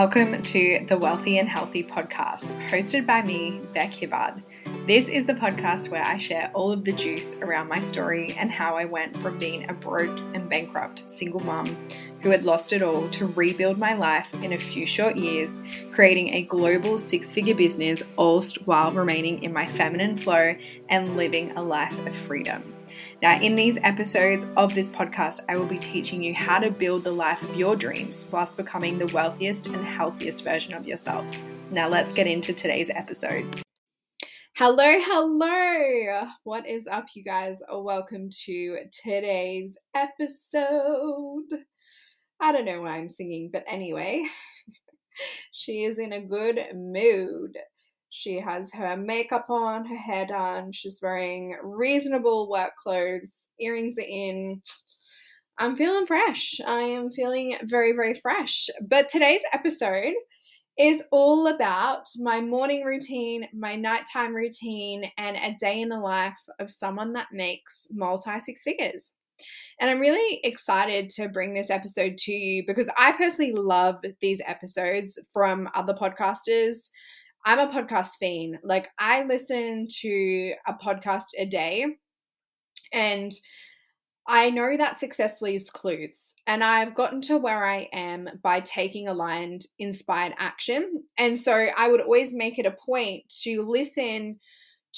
Welcome to the Wealthy and Healthy podcast, hosted by me, Bek Hibbard. This is the podcast where I share all of the juice around my story and how I went from being a broke and bankrupt single mom who had lost it all to rebuild my life in a few short years, creating a global six figure business, all while remaining in my feminine flow and living a life of freedom. Now, in these episodes of this podcast, I will be teaching you how to build the life of your dreams whilst becoming the wealthiest and healthiest version of yourself. Now, let's get into today's episode. Hello, hello. What is up, you guys? Welcome to today's episode. I don't know why I'm singing, but anyway, she is in a good mood. She has her makeup on, her hair done. She's wearing reasonable work clothes. Earrings are in. I'm feeling fresh. I am feeling very, very fresh. But today's episode is all about my morning routine, my nighttime routine, and a day in the life of someone that makes multi six figures. And I'm really excited to bring this episode to you because I personally love these episodes from other podcasters I'm a podcast fiend. Like I listen to a podcast a day and I know that success leaves clues, and I've gotten to where I am by taking aligned, inspired action. And so I would always make it a point to listen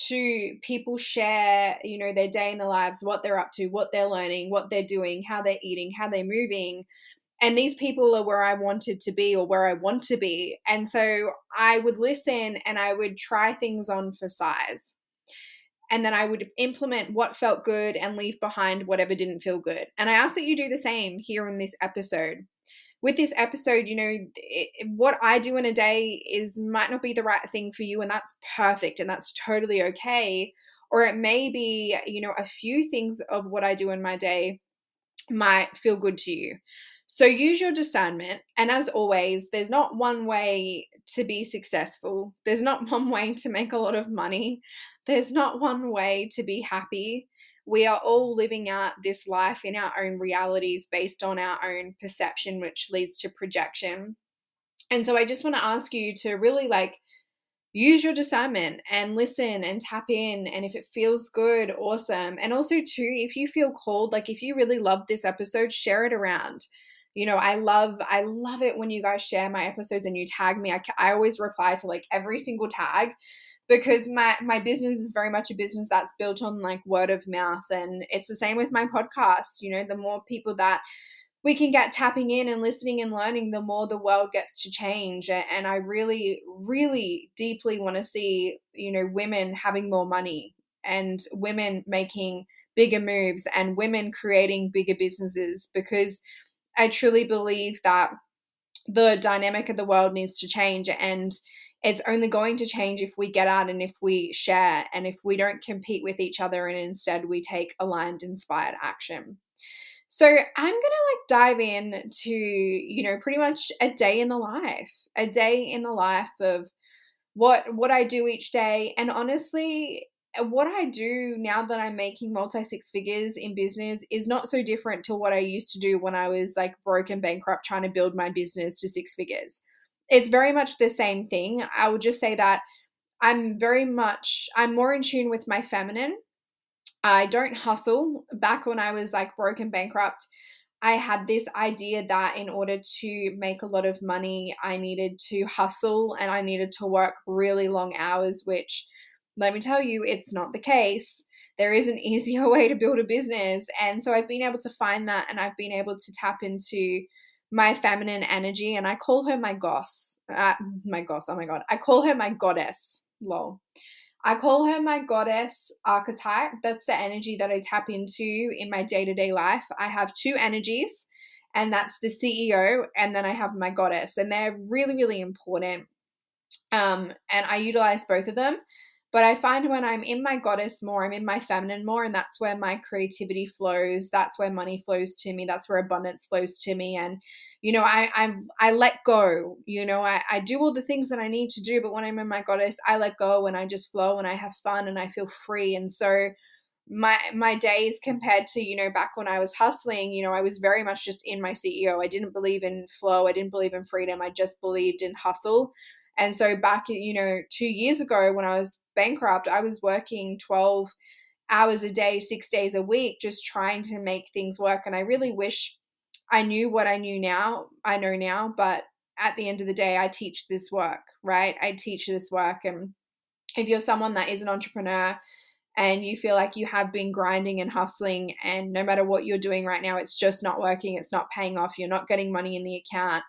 to people share, you know, their day in their lives, what they're up to, what they're learning, what they're doing, how they're eating, how they're moving, and these people are where I wanted to be or where I want to be. And so I would listen and I would try things on for size. And then I would implement what felt good and leave behind whatever didn't feel good. And I ask that you do the same here in this episode. With this episode, you know, it, what I do in a day is might not be the right thing for you, and that's perfect and that's totally okay. Or it may be, you know, a few things of what I do in my day might feel good to you. So use your discernment. And as always, there's not one way to be successful, there's not one way to make a lot of money, there's not one way to be happy. We are all living out this life in our own realities based on our own perception, which leads to projection. And so I just want to ask you to really like use your discernment and listen and tap in and if it feels good awesome and also too if you feel called like if you really love this episode share it around you know i love i love it when you guys share my episodes and you tag me. I, I always reply to like every single tag because my my business is very much a business that's built on like word of mouth and it's the same with my podcast you know the more people that we can get tapping in and listening and learning the more the world gets to change. And i really really deeply want to see you know women having more money and women making bigger moves and women creating bigger businesses because I truly believe that the dynamic of the world needs to change and it's only going to change if we get out and if we share and if we don't compete with each other and instead we take aligned inspired action. So i'm gonna like dive in to you know pretty much a day in the life a day in the life of what what i do each day and honestly what I do now that I'm making multi six figures in business is not so different to what I used to do when I was like broke and bankrupt trying to build my business to six figures. It's very much the same thing. I would just say that I'm very much, I'm more in tune with my feminine. I don't hustle. Back when I was like broke and bankrupt, I had this idea that in order to make a lot of money, I needed to hustle and I needed to work really long hours, which let me tell you, it's not the case. There is an easier way to build a business. And so I've been able to find that and I've been able to tap into my feminine energy and I call her my goss. Uh, my goss, oh my god. I call her my goddess. Lol. I call her my goddess archetype. That's the energy that I tap into in my day to day life. I have two energies, and that's the CEO, and then I have my goddess, and they're really, really important. Um, and I utilize both of them. But I find when I'm in my goddess more, I'm in my feminine more, and that's where my creativity flows. That's where money flows to me. That's where abundance flows to me. And you know, I I I let go. You know, I I do all the things that I need to do, but when I'm in my goddess, I let go and I just flow and I have fun and I feel free. And so my my days compared to you know back when I was hustling, you know, I was very much just in my CEO. I didn't believe in flow. I didn't believe in freedom. I just believed in hustle. And so back, you know, two years ago when I was bankrupt, I was working 12 hours a day, six days a week, just trying to make things work. And I really wish I knew what I knew now, I know now, but at the end of the day, I teach this work, right? I teach this work. And if you're someone that is an entrepreneur, and you feel like you have been grinding and hustling and no matter what you're doing right now it's just not working it's not paying off you're not getting money in the account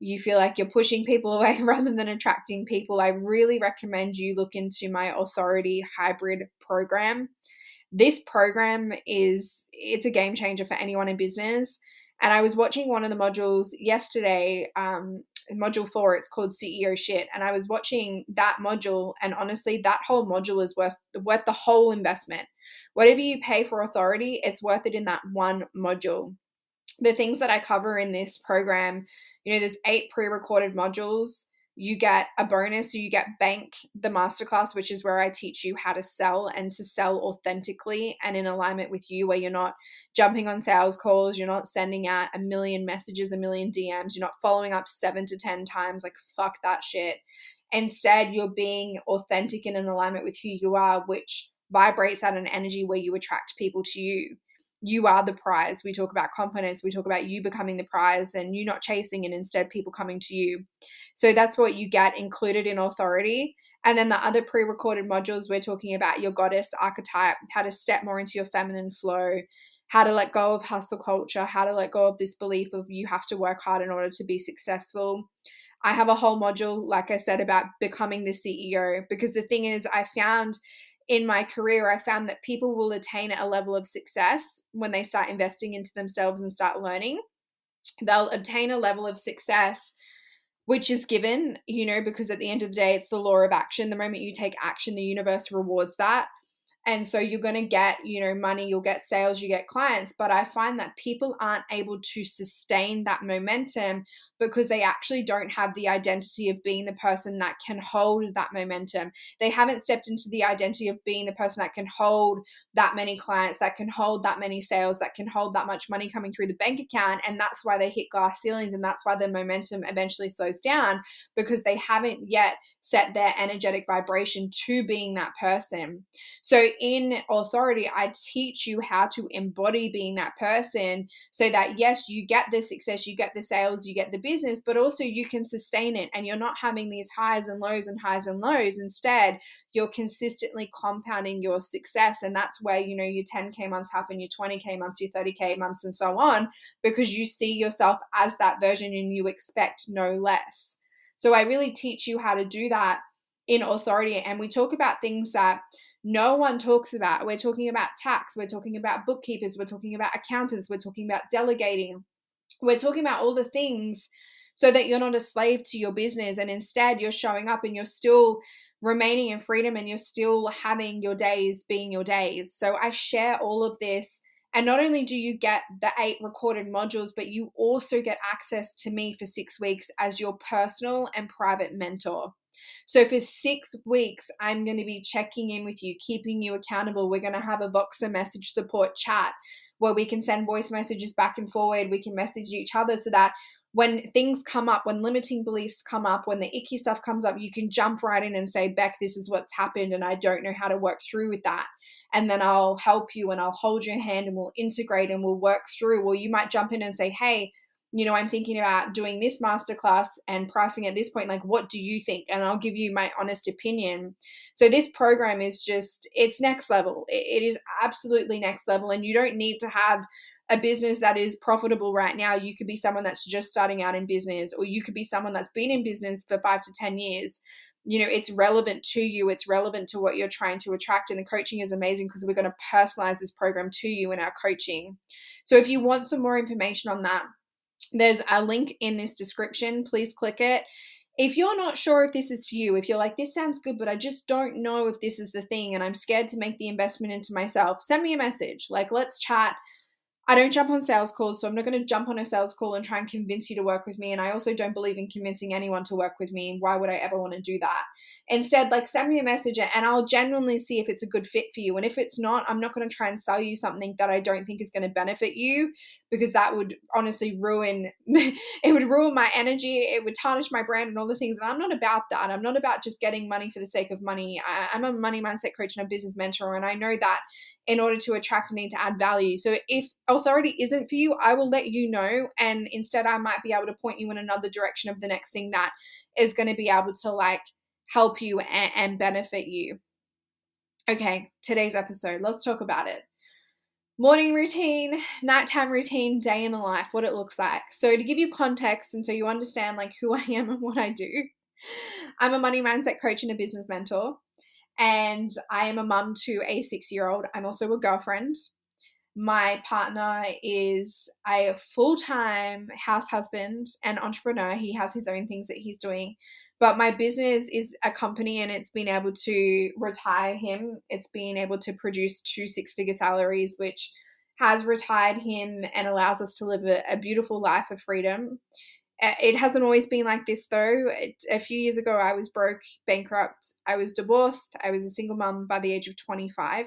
you feel like you're pushing people away rather than attracting people i really recommend you look into my authority hybrid program this program is it's a game changer for anyone in business and i was watching one of the modules yesterday um, module four, it's called CEO shit. And I was watching that module, and honestly, that whole module is worth worth the whole investment. Whatever you pay for authority, it's worth it in that one module. The things that I cover in this program, you know, there's eight pre-recorded modules you get a bonus. You get Bank, the masterclass, which is where I teach you how to sell and to sell authentically and in alignment with you, where you're not jumping on sales calls, you're not sending out a million messages, a million DMs, you're not following up seven to 10 times. Like, fuck that shit. Instead, you're being authentic and in alignment with who you are, which vibrates at an energy where you attract people to you you are the prize. We talk about confidence, we talk about you becoming the prize and you not chasing and instead people coming to you. So that's what you get included in authority. And then the other pre recorded modules, we're talking about your goddess archetype, how to step more into your feminine flow, how to let go of hustle culture, how to let go of this belief of you have to work hard in order to be successful. I have a whole module, like I said, about becoming the CEO because the thing is, I found in my career, I found that people will attain a level of success when they start investing into themselves and start learning. They'll obtain a level of success which is given, you know, because at the end of the day, it's the law of action. The moment you take action, the universe rewards that. And so you're going to get, you know, money, you'll get sales, you get clients. But I find that people aren't able to sustain that momentum because they actually don't have the identity of being the person that can hold that momentum. They haven't stepped into the identity of being the person that can hold that many clients, that can hold that many sales, that can hold that much money coming through the bank account. And that's why they hit glass ceilings. And that's why the momentum eventually slows down because they haven't yet set their energetic vibration to being that person. So in authority, I teach you how to embody being that person so that, yes, you get the success, you get the sales, you get the business, but also you can sustain it and you're not having these highs and lows and highs and lows. Instead, you're consistently compounding your success. And that's where, you know, your 10K months happen, your 20K months, your 30K months, and so on, because you see yourself as that version and you expect no less. So I really teach you how to do that in authority. And we talk about things that no one talks about. We're talking about tax, we're talking about bookkeepers, we're talking about accountants, we're talking about delegating, we're talking about all the things so that you're not a slave to your business and instead you're showing up and you're still remaining in freedom and you're still having your days being your days. So I share all of this and not only do you get the eight recorded modules, but you also get access to me for six weeks as your personal and private mentor. So for six weeks, I'm going to be checking in with you, keeping you accountable. We're going to have a Voxer message support chat where we can send voice messages back and forward. We can message each other so that when things come up, when limiting beliefs come up, when the icky stuff comes up, you can jump right in and say, Bek, this is what's happened, and I don't know how to work through with that and then I'll help you and I'll hold your hand and we'll integrate and we'll work through. Or you might jump in and say, hey, you know, I'm thinking about doing this masterclass and pricing at this point. Like, what do you think? And I'll give you my honest opinion. So, this program is just, it's next level. It is absolutely next level. And you don't need to have a business that is profitable right now. You could be someone that's just starting out in business, or you could be someone that's been in business for five to 10 years you know it's relevant to you it's relevant to what you're trying to attract and the coaching is amazing because we're going to personalize this program to you in our coaching so if you want some more information on that there's a link in this description please click it if you're not sure if this is for you if you're like this sounds good but i just don't know if this is the thing and i'm scared to make the investment into myself send me a message like let's chat I don't jump on sales calls, so I'm not going to jump on a sales call and try and convince you to work with me. And I also don't believe in convincing anyone to work with me. Why would I ever want to do that? Instead, like send me a message and I'll genuinely see if it's a good fit for you. And if it's not, I'm not going to try and sell you something that I don't think is going to benefit you because that would honestly ruin it would ruin my energy, it would tarnish my brand and all the things. And I'm not about that. I'm not about just getting money for the sake of money. I, I'm a money mindset coach and a business mentor, and I know that in order to attract, I need to add value. So if authority isn't for you, I will let you know. And instead, I might be able to point you in another direction of the next thing that is going to be able to like help you and, and benefit you. Okay, today's episode, let's talk about it. Morning routine, nighttime routine, day in the life, what it looks like. So, to give you context and so you understand like who I am and what I do, I'm a money mindset coach and a business mentor, and I am a mum to a six year old. I'm also a girlfriend. My partner is a full time house husband and entrepreneur. He has his own things that he's doing but my business is a company and it's been able to retire him. It's been able to produce two six figure salaries, which has retired him and allows us to live a, a beautiful life of freedom. It hasn't always been like this though. It, a few years ago, I was broke, bankrupt, I was divorced, I was a single mom by the age of 25.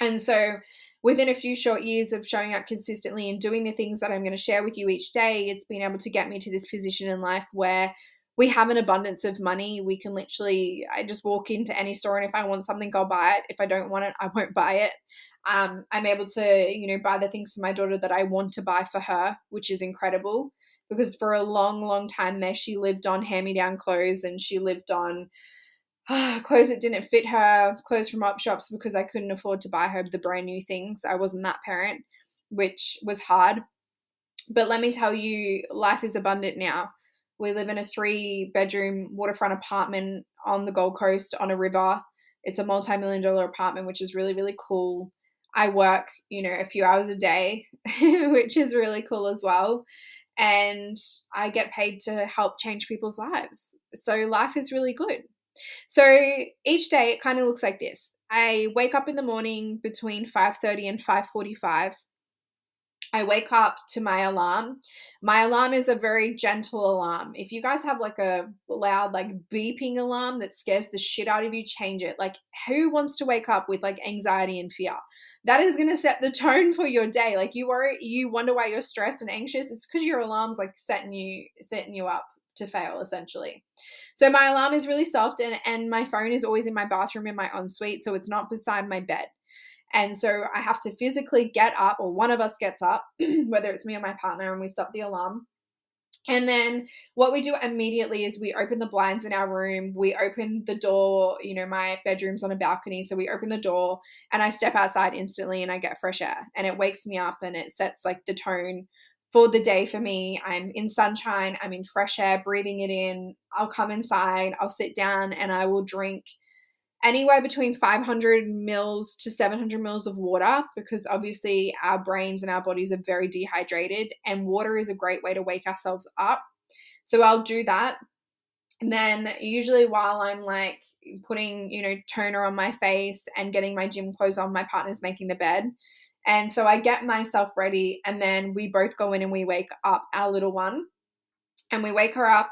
And so, within a few short years of showing up consistently and doing the things that I'm going to share with you each day, it's been able to get me to this position in life where we have an abundance of money. We can literally, I just walk into any store and if I want something, I'll buy it. If I don't want it, I won't buy it. Um, I'm able to, you know, buy the things for my daughter that I want to buy for her, which is incredible because for a long, long time there, she lived on hand me down clothes and she lived on uh, clothes that didn't fit her, clothes from op shops because I couldn't afford to buy her the brand new things. I wasn't that parent, which was hard. But let me tell you, life is abundant now. We live in a three bedroom waterfront apartment on the Gold Coast on a river. It's a multi million dollar apartment, which is really, really cool. I work, you know, a few hours a day, which is really cool as well. And I get paid to help change people's lives. So life is really good. So each day it kind of looks like this. I wake up in the morning between 5:30 and 5:45 I wake up to my alarm. My alarm is a very gentle alarm. If you guys have like a loud, like beeping alarm that scares the shit out of you, change it. Like, who wants to wake up with like anxiety and fear? That is going to set the tone for your day. Like, you worry, you wonder why you're stressed and anxious. It's because your alarm's like setting you setting you up to fail essentially. So my alarm is really soft and and my phone is always in my bathroom in my ensuite, so it's not beside my bed. And so I have to physically get up, or one of us gets up, whether it's me or my partner, and we stop the alarm. And then what we do immediately is we open the blinds in our room. We open the door. You know, my bedroom's on a balcony. So we open the door and I step outside instantly and I get fresh air. And it wakes me up and it sets like the tone for the day for me. I'm in sunshine, I'm in fresh air, breathing it in. I'll come inside, I'll sit down and I will drink anywhere between 500 mils to 700 mils of water because obviously our brains and our bodies are very dehydrated and water is a great way to wake ourselves up. So i'll do that. And then usually while i'm like putting you know toner on my face and getting my gym clothes on my partner's making the bed. And so i get myself ready and then we both go in and we wake up our little one. And we wake her up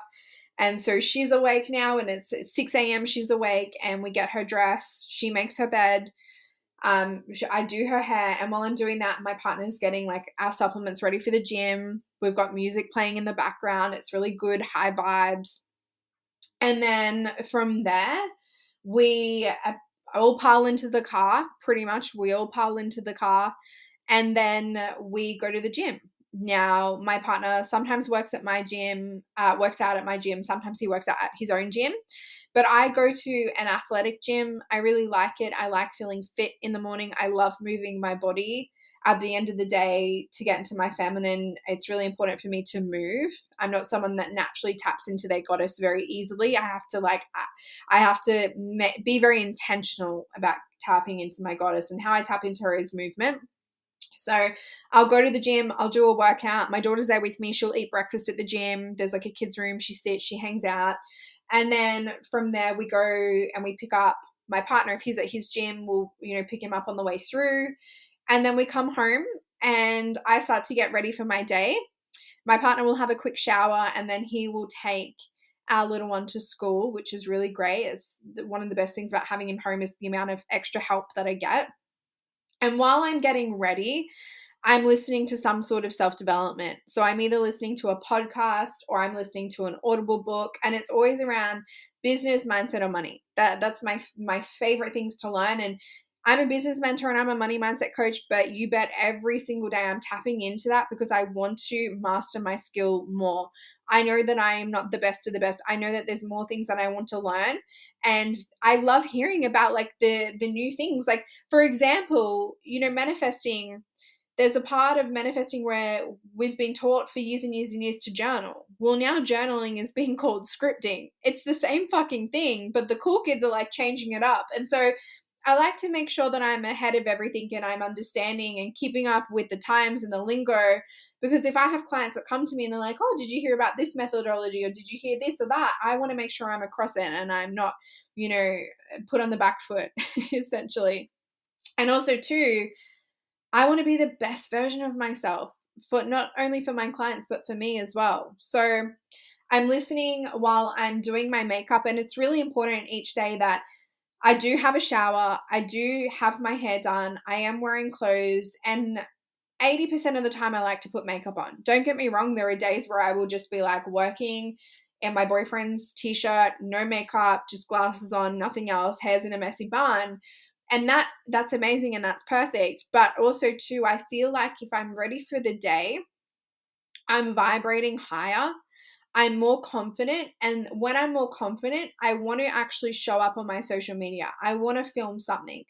and so she's awake now, and it's 6 a.m. She's awake, and we get her dressed. She makes her bed. Um, I do her hair, and while I'm doing that, my partner's getting like our supplements ready for the gym. We've got music playing in the background. It's really good, high vibes. And then from there, we uh, all pile into the car. Pretty much, we all pile into the car, and then we go to the gym now my partner sometimes works at my gym uh, works out at my gym. Sometimes he works out at his own gym. But i go to an athletic gym. I really like it. I like feeling fit in the morning. I love moving my body at the end of the day to get into my feminine. It's really important for me to move. I'm not someone that naturally taps into their goddess very easily. I have to like i have to be very intentional about tapping into my goddess. And how i tap into her is movement so I'll go to the gym, I'll do a workout. My daughter's there with me. She'll eat breakfast at the gym. There's like a kids' room. She sits, she hangs out. And then from there, we go and we pick up my partner. If he's at his gym, we'll, you know, pick him up on the way through. And then we come home and I start to get ready for my day. My partner will have a quick shower and then he will take our little one to school, which is really great. It's one of the best things about having him home is the amount of extra help that I get. And while I'm getting ready, I'm listening to some sort of self development. So I'm either listening to a podcast or I'm listening to an audible book, and it's always around business, mindset, or money. That that's my my favorite things to learn. And I'm a business mentor and I'm a money mindset coach, but you bet every single day I'm tapping into that because I want to master my skill more. I know that I am not the best of the best. I know that there's more things that I want to learn and I love hearing about like the the new things. Like for example, you know, manifesting there's a part of manifesting where we've been taught for years and years and years to journal. Well, now journaling is being called scripting. It's the same fucking thing, but the cool kids are like changing it up. And so I like to make sure that I'm ahead of everything and I'm understanding and keeping up with the times and the lingo. Because if I have clients that come to me and they're like, oh, did you hear about this methodology or did you hear this or that? I want to make sure I'm across it and I'm not, you know, put on the back foot, essentially. And also, too, I want to be the best version of myself for not only for my clients, but for me as well. So I'm listening while I'm doing my makeup, and it's really important each day that I do have a shower, I do have my hair done, I am wearing clothes, and 80% of the time I like to put makeup on. Don't get me wrong, there are days where I will just be like working in my boyfriend's t shirt, no makeup, just glasses on, nothing else, hair's in a messy bun and that that's amazing and that's perfect but also too i feel like if i'm ready for the day i'm vibrating higher i'm more confident and when i'm more confident i want to actually show up on my social media i want to film something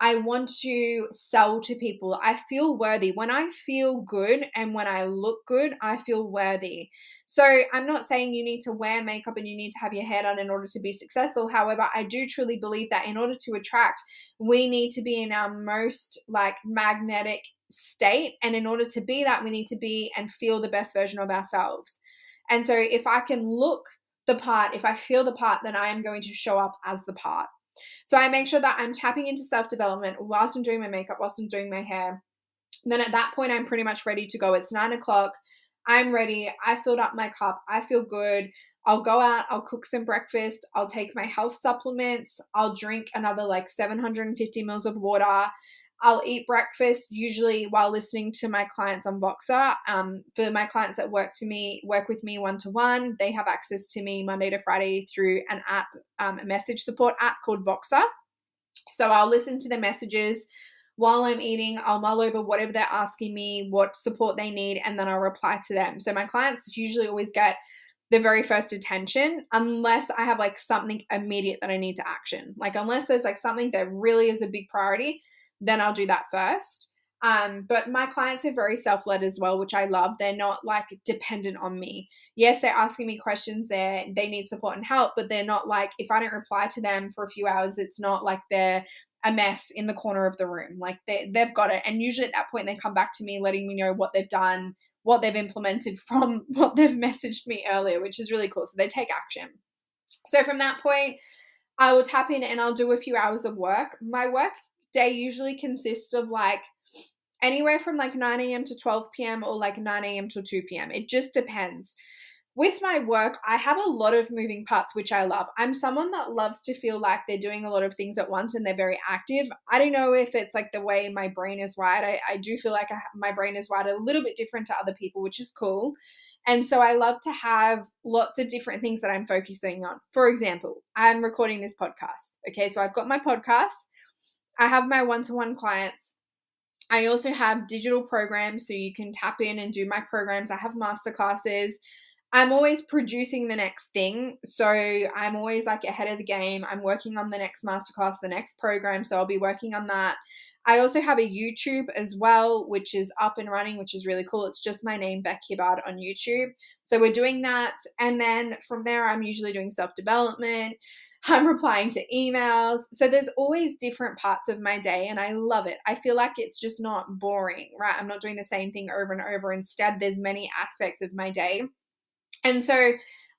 I want to sell to people. I feel worthy. When I feel good and when I look good, I feel worthy. So I'm not saying you need to wear makeup and you need to have your hair done in order to be successful. However, I do truly believe that in order to attract, we need to be in our most like magnetic state. And in order to be that, we need to be and feel the best version of ourselves. And so if I can look the part, if I feel the part, then I am going to show up as the part. So I make sure that I'm tapping into self development whilst I'm doing my makeup, whilst I'm doing my hair. And then at that point, I'm pretty much ready to go. It's nine o'clock. I'm ready. I filled up my cup. I feel good. I'll go out, I'll cook some breakfast, I'll take my health supplements, I'll drink another like 750 mils of water. I'll eat breakfast usually while listening to my clients on Voxer. Um, for my clients that work to me, work with me one to one, they have access to me Monday to Friday through an app, um, a message support app called Voxer. So I'll listen to the messages while I'm eating. I'll mull over whatever they're asking me, what support they need, and then I'll reply to them. So my clients usually always get the very first attention unless I have like something immediate that I need to action. Like unless there's like something that really is a big priority, then I'll do that first. Um, but my clients are very self led as well, which I love. They're not like dependent on me. Yes, they're asking me questions there, they need support and help, but they're not like, if I don't reply to them for a few hours, it's not like they're a mess in the corner of the room. Like they, they've got it. And usually at that point, they come back to me letting me know what they've done, what they've implemented from what they've messaged me earlier, which is really cool. So they take action. So from that point, I will tap in and I'll do a few hours of work. My work day usually consists of like anywhere from like 9 a.m. to 12 p.m. or like 9 a.m. to 2 p.m. It just depends. With my work, I have a lot of moving parts, which I love. I'm someone that loves to feel like they're doing a lot of things at once and they're very active. I don't know if it's like the way my brain is wired. I, I do feel like I, my brain is wired a little bit different to other people, which is cool. And so I love to have lots of different things that I'm focusing on. For example, I'm recording this podcast. Okay, so I've got my podcast I have my one to one clients. I also have digital programs so you can tap in and do my programs. I have masterclasses. I'm always producing the next thing. So I'm always like ahead of the game. I'm working on the next masterclass, the next program. So I'll be working on that. I also have a YouTube as well, which is up and running, which is really cool. It's just my name, Bek Hibbard, on YouTube. So we're doing that. And then from there, I'm usually doing self development. I'm replying to emails. So there's always different parts of my day, and I love it. I feel like it's just not boring, right? I'm not doing the same thing over and over. Instead, there's many aspects of my day. And so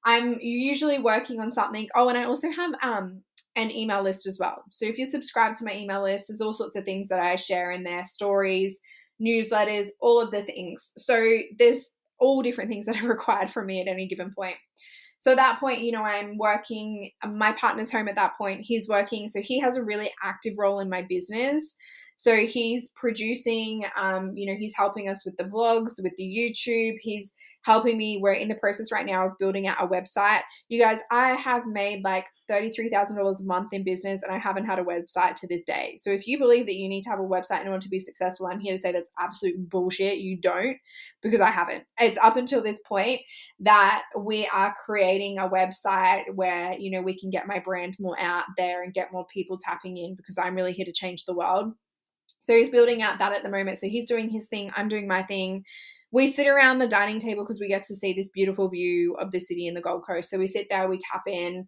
I'm usually working on something. Oh, and I also have um an email list as well. So if you're subscribed to my email list, there's all sorts of things that I share in there stories, newsletters, all of the things. So there's all different things that are required from me at any given point. So at that point, you know, I'm working, my partner's home at that point, he's working. So he has a really active role in my business. So he's producing, um, you know, he's helping us with the vlogs, with the YouTube. He's helping me. We're in the process right now of building out a website. You guys, I have made like $33,000 a month in business and I haven't had a website to this day. So if you believe that you need to have a website in order to be successful, I'm here to say that's absolute bullshit. You don't because I haven't. It's up until this point that we are creating a website where, you know, we can get my brand more out there and get more people tapping in because I'm really here to change the world. So he's building out that at the moment. So he's doing his thing, I'm doing my thing we sit around the dining table because we get to see this beautiful view of the city and the Gold Coast. So we sit there, we tap in,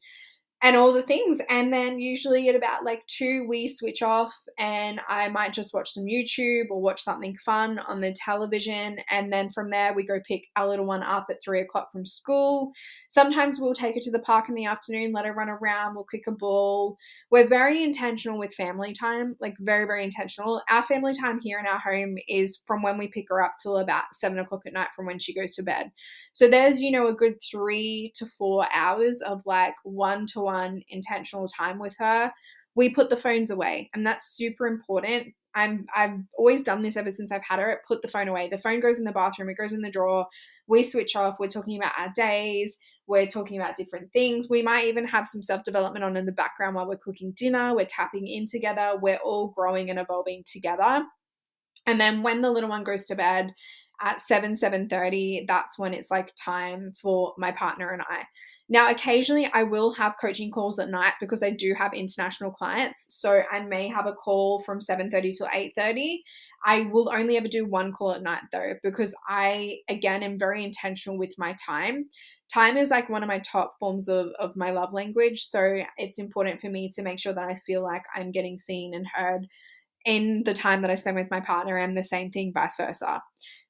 and all the things. And then usually at about like two, we switch off and I might just watch some YouTube or watch something fun on the television. And then from there, we go pick our little one up at three o'clock from school. Sometimes we'll take her to the park in the afternoon, let her run around, we'll kick a ball. We're very intentional with family time, like very, very intentional. Our family time here in our home is from when we pick her up till about seven o'clock at night from when she goes to bed. So there's, you know, a good three to four hours of like one to one intentional time with her. We put the phones away, and that's super important. I'm I've always done this ever since I've had her. Put the phone away. The phone goes in the bathroom. It goes in the drawer. We switch off. We're talking about our days. We're talking about different things. We might even have some self development on in the background while we're cooking dinner. We're tapping in together. We're all growing and evolving together. And then when the little one goes to bed, at 7 7.30 that's when it's like time for my partner and i now occasionally i will have coaching calls at night because i do have international clients. So i may have a call from 7.30 to 8.30 i will only ever do one call at night though because i again am very intentional with my time. Time is like one of my top forms of, of my love language. So it's important for me to make sure that i feel like i'm getting seen and heard in the time that i spend with my partner and the same thing vice versa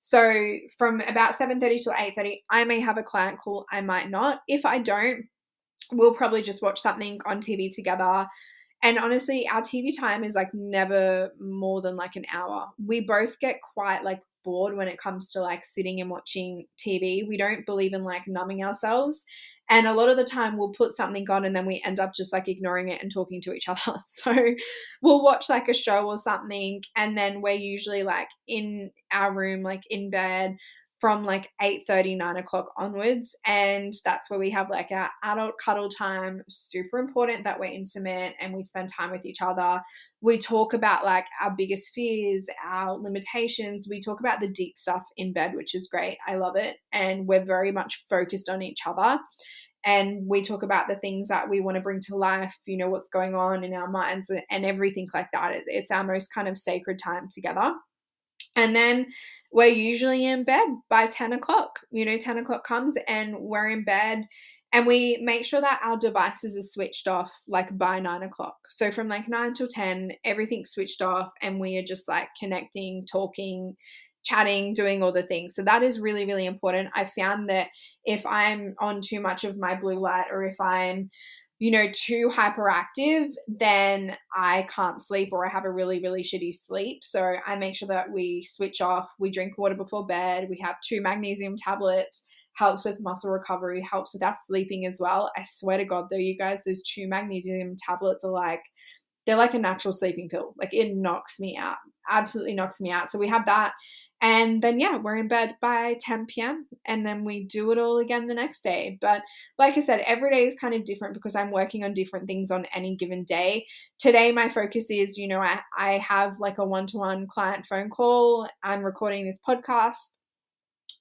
so from about 7:30 to 8:30, I may have a client call, I might not. If I don't, we'll probably just watch something on TV together. And honestly, our TV time is like never more than like an hour. We both get quite like bored when it comes to like sitting and watching TV. We don't believe in like numbing ourselves. And a lot of the time we'll put something on and then we end up just like ignoring it and talking to each other. So we'll watch like a show or something and then we're usually like in our room, like in bed from like 8 30 9 o'clock onwards and that's where we have like our adult cuddle time super important that we're intimate and we spend time with each other. We talk about like our biggest fears our limitations. We talk about the deep stuff in bed which is great. I love it. And we're very much focused on each other. And we talk about the things that we want to bring to life you know what's going on in our minds and everything like that. It's our most kind of sacred time together. And then we're usually in bed by 10 o'clock. You know, 10 o'clock comes and we're in bed and we make sure that our devices are switched off like by nine o'clock. So from like nine till 10, everything's switched off and we are just like connecting, talking, chatting, doing all the things. So that is really, really important. I found that if I'm on too much of my blue light or if I'm you know, too hyperactive, then I can't sleep or I have a really, really shitty sleep. So I make sure that we switch off, we drink water before bed, we have two magnesium tablets, helps with muscle recovery, helps with our sleeping as well. I swear to God, though, you guys, those two magnesium tablets are like, they're like a natural sleeping pill. Like it knocks me out, absolutely knocks me out. So we have that. And then, yeah, we're in bed by 10 p.m. and then we do it all again the next day. But like I said, every day is kind of different because I'm working on different things on any given day. Today, my focus is, you know, I, I have like a one to one client phone call. I'm recording this podcast.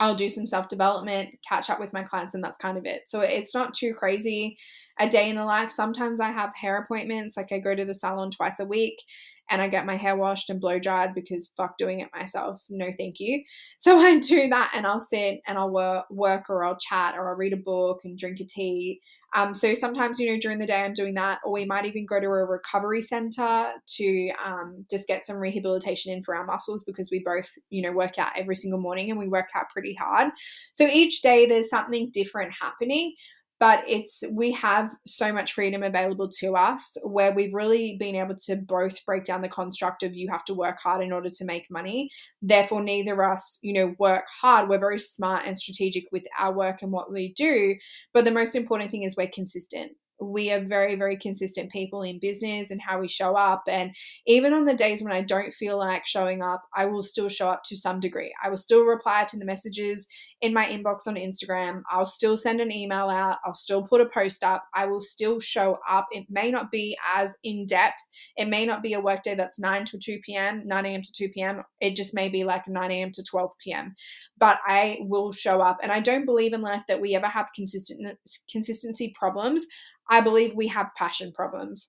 I'll do some self development, catch up with my clients, and that's kind of it. So it's not too crazy. A day in the life. Sometimes I have hair appointments, like I go to the salon twice a week and I get my hair washed and blow dried because fuck doing it myself. No, thank you. So I do that and I'll sit and I'll work, work or I'll chat or I'll read a book and drink a tea. Um, so sometimes, you know, during the day I'm doing that, or we might even go to a recovery center to um, just get some rehabilitation in for our muscles because we both, you know, work out every single morning and we work out pretty hard. So each day there's something different happening but it's we have so much freedom available to us where we've really been able to both break down the construct of you have to work hard in order to make money. Therefore neither of us you know work hard. We're very smart and strategic with our work and what we do. But the most important thing is we're consistent we are very, very consistent people in business and how we show up. And even on the days when I don't feel like showing up, I will still show up to some degree. I will still reply to the messages in my inbox on Instagram. I'll still send an email out. I'll still put a post up. I will still show up. It may not be as in depth. It may not be a workday that's 9 to 2 p.m., 9 a.m. to 2 p.m. It just may be like 9 a.m. to 12 p.m. But I will show up. And I don't believe in life that we ever have consistent consistency problems. I believe we have passion problems.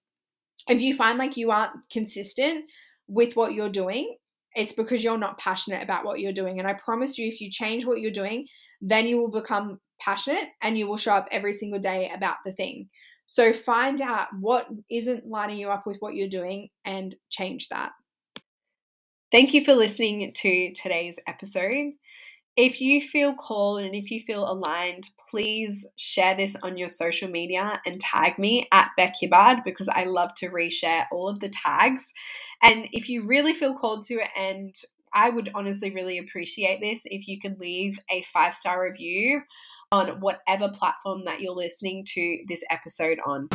If you find like you aren't consistent with what you're doing, it's because you're not passionate about what you're doing. And I promise you, if you change what you're doing, then you will become passionate and you will show up every single day about the thing. So find out what isn't lining you up with what you're doing and change that. Thank you for listening to today's episode. If you feel called and if you feel aligned, please share this on your social media and tag me at Bek Hibbard because I love to reshare all of the tags. And if you really feel called to it, and I would honestly really appreciate this if you could leave a five star review on whatever platform that you're listening to this episode on.